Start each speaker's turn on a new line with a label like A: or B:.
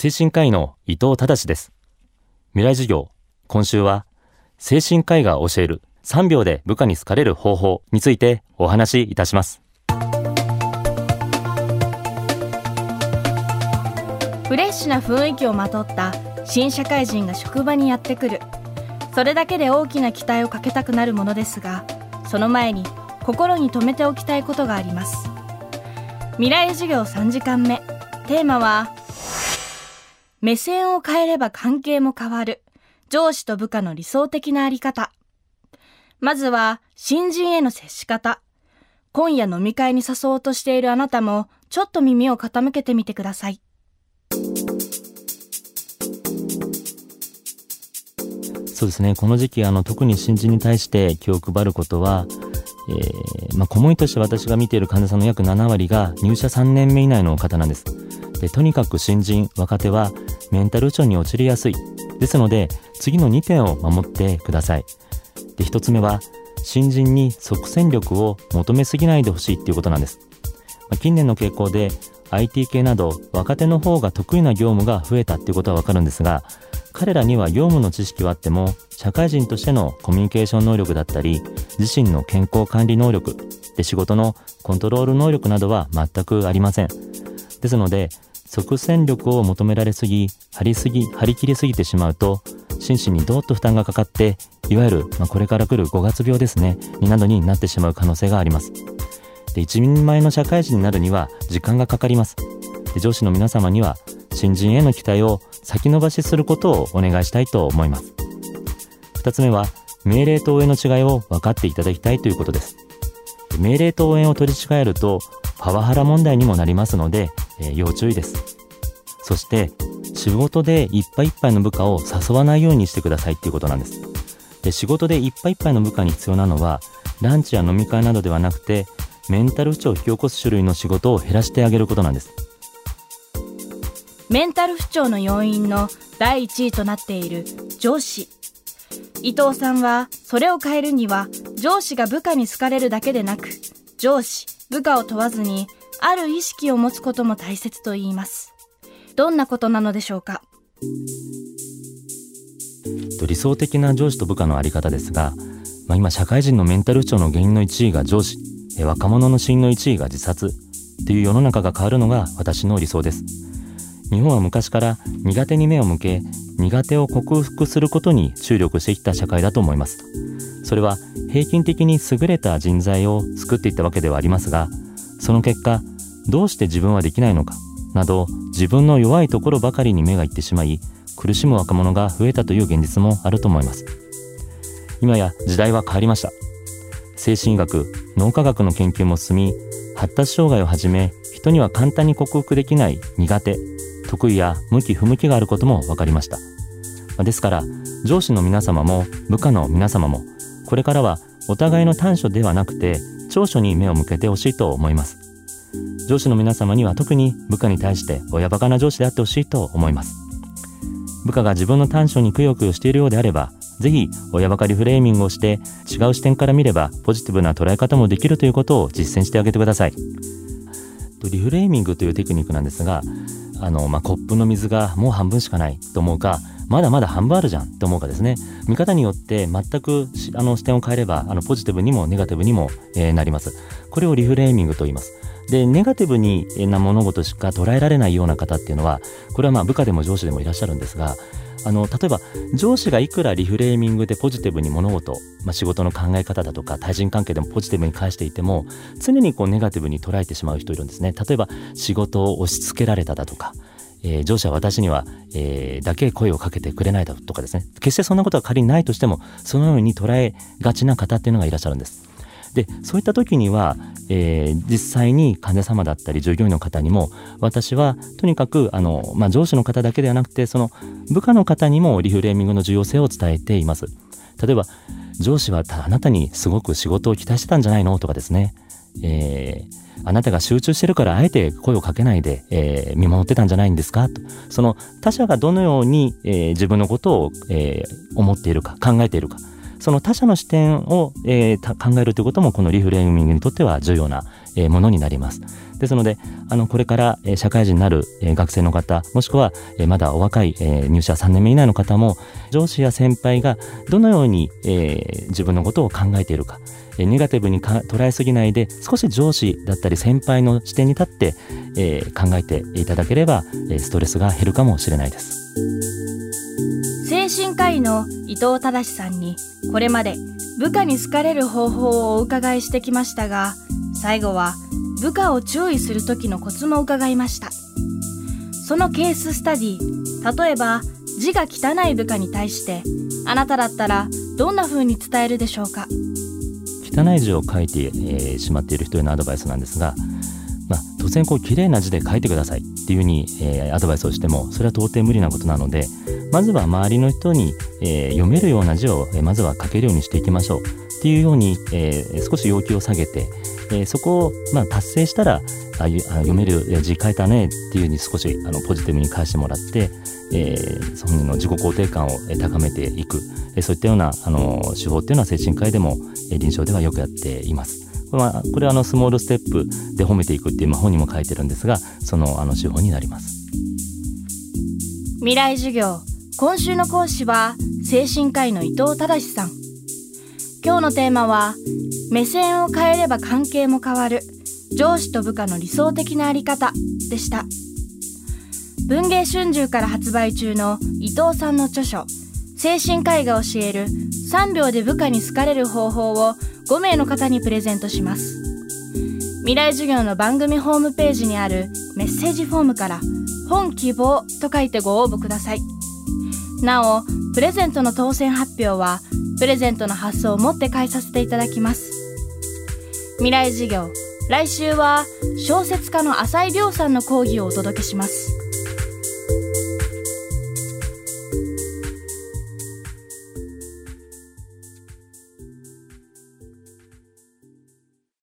A: 精神科医の伊藤忠です。未来授業今週は精神科医が教える3秒で部下に好かれる方法についてお話しいたします。
B: フレッシュな雰囲気をまとった新社会人が職場にやってくる。それだけで大きな期待をかけたくなるものですがその前に心に留めておきたいことがあります。未来授業3時間目。テーマは目線を変えれば関係も変わる。上司と部下の理想的なあり方。まずは新人への接し方。今夜飲み会に誘おうとしているあなたもちょっと耳を傾けてみてください。
A: そうですね。この時期あの特に新人に対して気を配ることは、えーまあ、顧問医として私が見ている患者さんの約7割が入社3年目以内の方なんです。でとにかく新人若手はメンタル不調に陥りやすい。ですので次の2点を守ってください。で1つ目は新人に即戦力を求めすぎないでほしいっていうことなんです、まあ、近年の傾向で IT 系など若手の方が得意な業務が増えたっていうことはわかるんですが彼らには業務の知識はあっても社会人としてのコミュニケーション能力だったり自身の健康管理能力で仕事のコントロール能力などは全くありません。ですので即戦力を求められすぎ張りすぎ張り切りすぎてしまうと心身にどーっと負担がかかっていわゆる、まあ、これから来る5月病ですねになどになってしまう可能性があります。で一人前の社会人になるには時間がかかります。で上司の皆様には新人への期待を先延ばしすることをお願いしたいと思います。2つ目は命令と応援の違いを分かっていただきたいということです。命令と応援を取り違えるとパワハラ問題にもなりますので、えー、要注意です。そして仕事でいっぱいいっぱいの部下を誘わないようにしてくださいっていうことなんです。で仕事でいっぱいいっぱいの部下に必要なのはランチや飲み会などではなくてメンタル不調を引き起こす種類の仕事を減らしてあげることなんです。
B: メンタル不調の要因の第1位となっている上司。伊藤さんはそれを変えるには上司が部下に好かれるだけでなく上司部下を問わずにある意識を持つことも大切と言います。どんなことなのでしょうか？
A: 理想的な上司と部下のあり方ですが、まあ、今社会人のメンタル不調の原因の1位が上司若者の死因の1位が自殺っていう世の中が変わるのが私の理想です。日本は昔から苦手に目を向け苦手を克服することに注力してきた社会だと思いますそれは平均的に優れた人材を作っていったわけではありますがその結果どうして自分はできないのかなど自分の弱いところばかりに目がいってしまい苦しむ若者が増えたという現実もあると思います。今や時代は変わりました。精神医学脳科学の研究も進み発達障害をはじめ人には簡単に克服できない苦手得意や向き不向きがあることも分かりました。ですから上司の皆様も部下の皆様もこれからはお互いの短所ではなくて長所に目を向けてほしいと思います。上司の皆様には特に部下に対して親バカな上司であってほしいと思います。部下が自分の短所にくよくよしているようであればぜひ親ばかりフレーミングをして違う視点から見ればポジティブな捉え方もできるということを実践してあげてください。リフレーミングというテクニックなんですがあの、まあ、コップの水がもう半分しかないと思うかまだまだ半分あるじゃんと思うかですね。見方によって全くあの視点を変えればあのポジティブにもネガティブにも、えー、なります。これをリフレーミングと言います。でネガティブにな物事しか捉えられないような方っていうのはこれはまあ部下でも上司でもいらっしゃるんですがあの例えば上司がいくらリフレーミングでポジティブに物事、まあ、仕事の考え方だとか対人関係でもポジティブに返していても常にこうネガティブに捉えてしまう人いるんですね例えば仕事を押し付けられただとかえー、上司は私には、えー、だけ声をかけてくれないだとかですね決してそんなことが仮にないとしてもそのように捉えがちな方っていうのがいらっしゃるんです。でそういった時には、えー、実際に患者様だったり従業員の方にも私はとにかくあの、まあ、上司の方だけではなくてその部下の方にもリフレーミングの重要性を伝えています。例えば上司はあなたにすごく仕事を期待してたんじゃないの？とかですね、えーあなたが集中してるからあえて声をかけないで、えー、見守ってたんじゃないんですか？と。その他者がどのように、えー、自分のことを、え、思っているか考えているか。その他者の視点を、えー、考えるということもこのリフレーミングにとっては重要なえ、ものになります。ですので、あの、これからえ社会人になるえ学生の方、もしくはえまだお若いえ入社3年目以内の方も、上司や先輩がどのようにえ自分のことを考えているか、ネガティブに捉えすぎないで少し上司だったり先輩の視点に立って、えー、考えていただければストレスが減るかもしれないです
B: 精神科医の伊藤忠さんにこれまで部下に好かれる方法をお伺いしてきましたが最後は部下を注意する時のコツも伺いました。そのケーススタディ例えば字が汚い部下に対してあなただったらどんな風に伝えるでしょうか？
A: 汚い字を書いて、えー、しまっている人へのアドバイスなんですが、まあ、突然こう綺麗な字で書いてくださいっていうふうに、えー、アドバイスをしてもそれは到底無理なことなのでまずは周りの人に、えー、読めるような字を、えまずは書けるようにしていきましょう。っていうように、え少し要求を下げて、えそこを、まあ、達成したらあ読める字書いたねっていうふうに少しあのポジティブに返してもらって、えー、本人の自己肯定感を高めていく、えそういったようなあの手法っていうのは精神科医でも、え臨床ではよくやっています。これはこれはあのスモールステップで褒めていくっていう、まあ、本にも書いてるんですがそのあの手法になります。
B: 未来授業。今週の講師は精神科医の伊藤忠さん。今日のテーマは目線を変えれば関係も変わる上司と部下の理想的なあり方でした。文藝春秋から発売中の伊藤さんの著書精神科医が教える3秒で部下に好かれる方法を5名の方にプレゼントします。未来授業の番組ホームページにあるメッセージフォームから本希望と書いてご応募ください。なおプレゼントの当選発表はプレゼントの発送をもって返させていただきます。未来事業来週は小説家の浅井亮さんの講義をお届けします。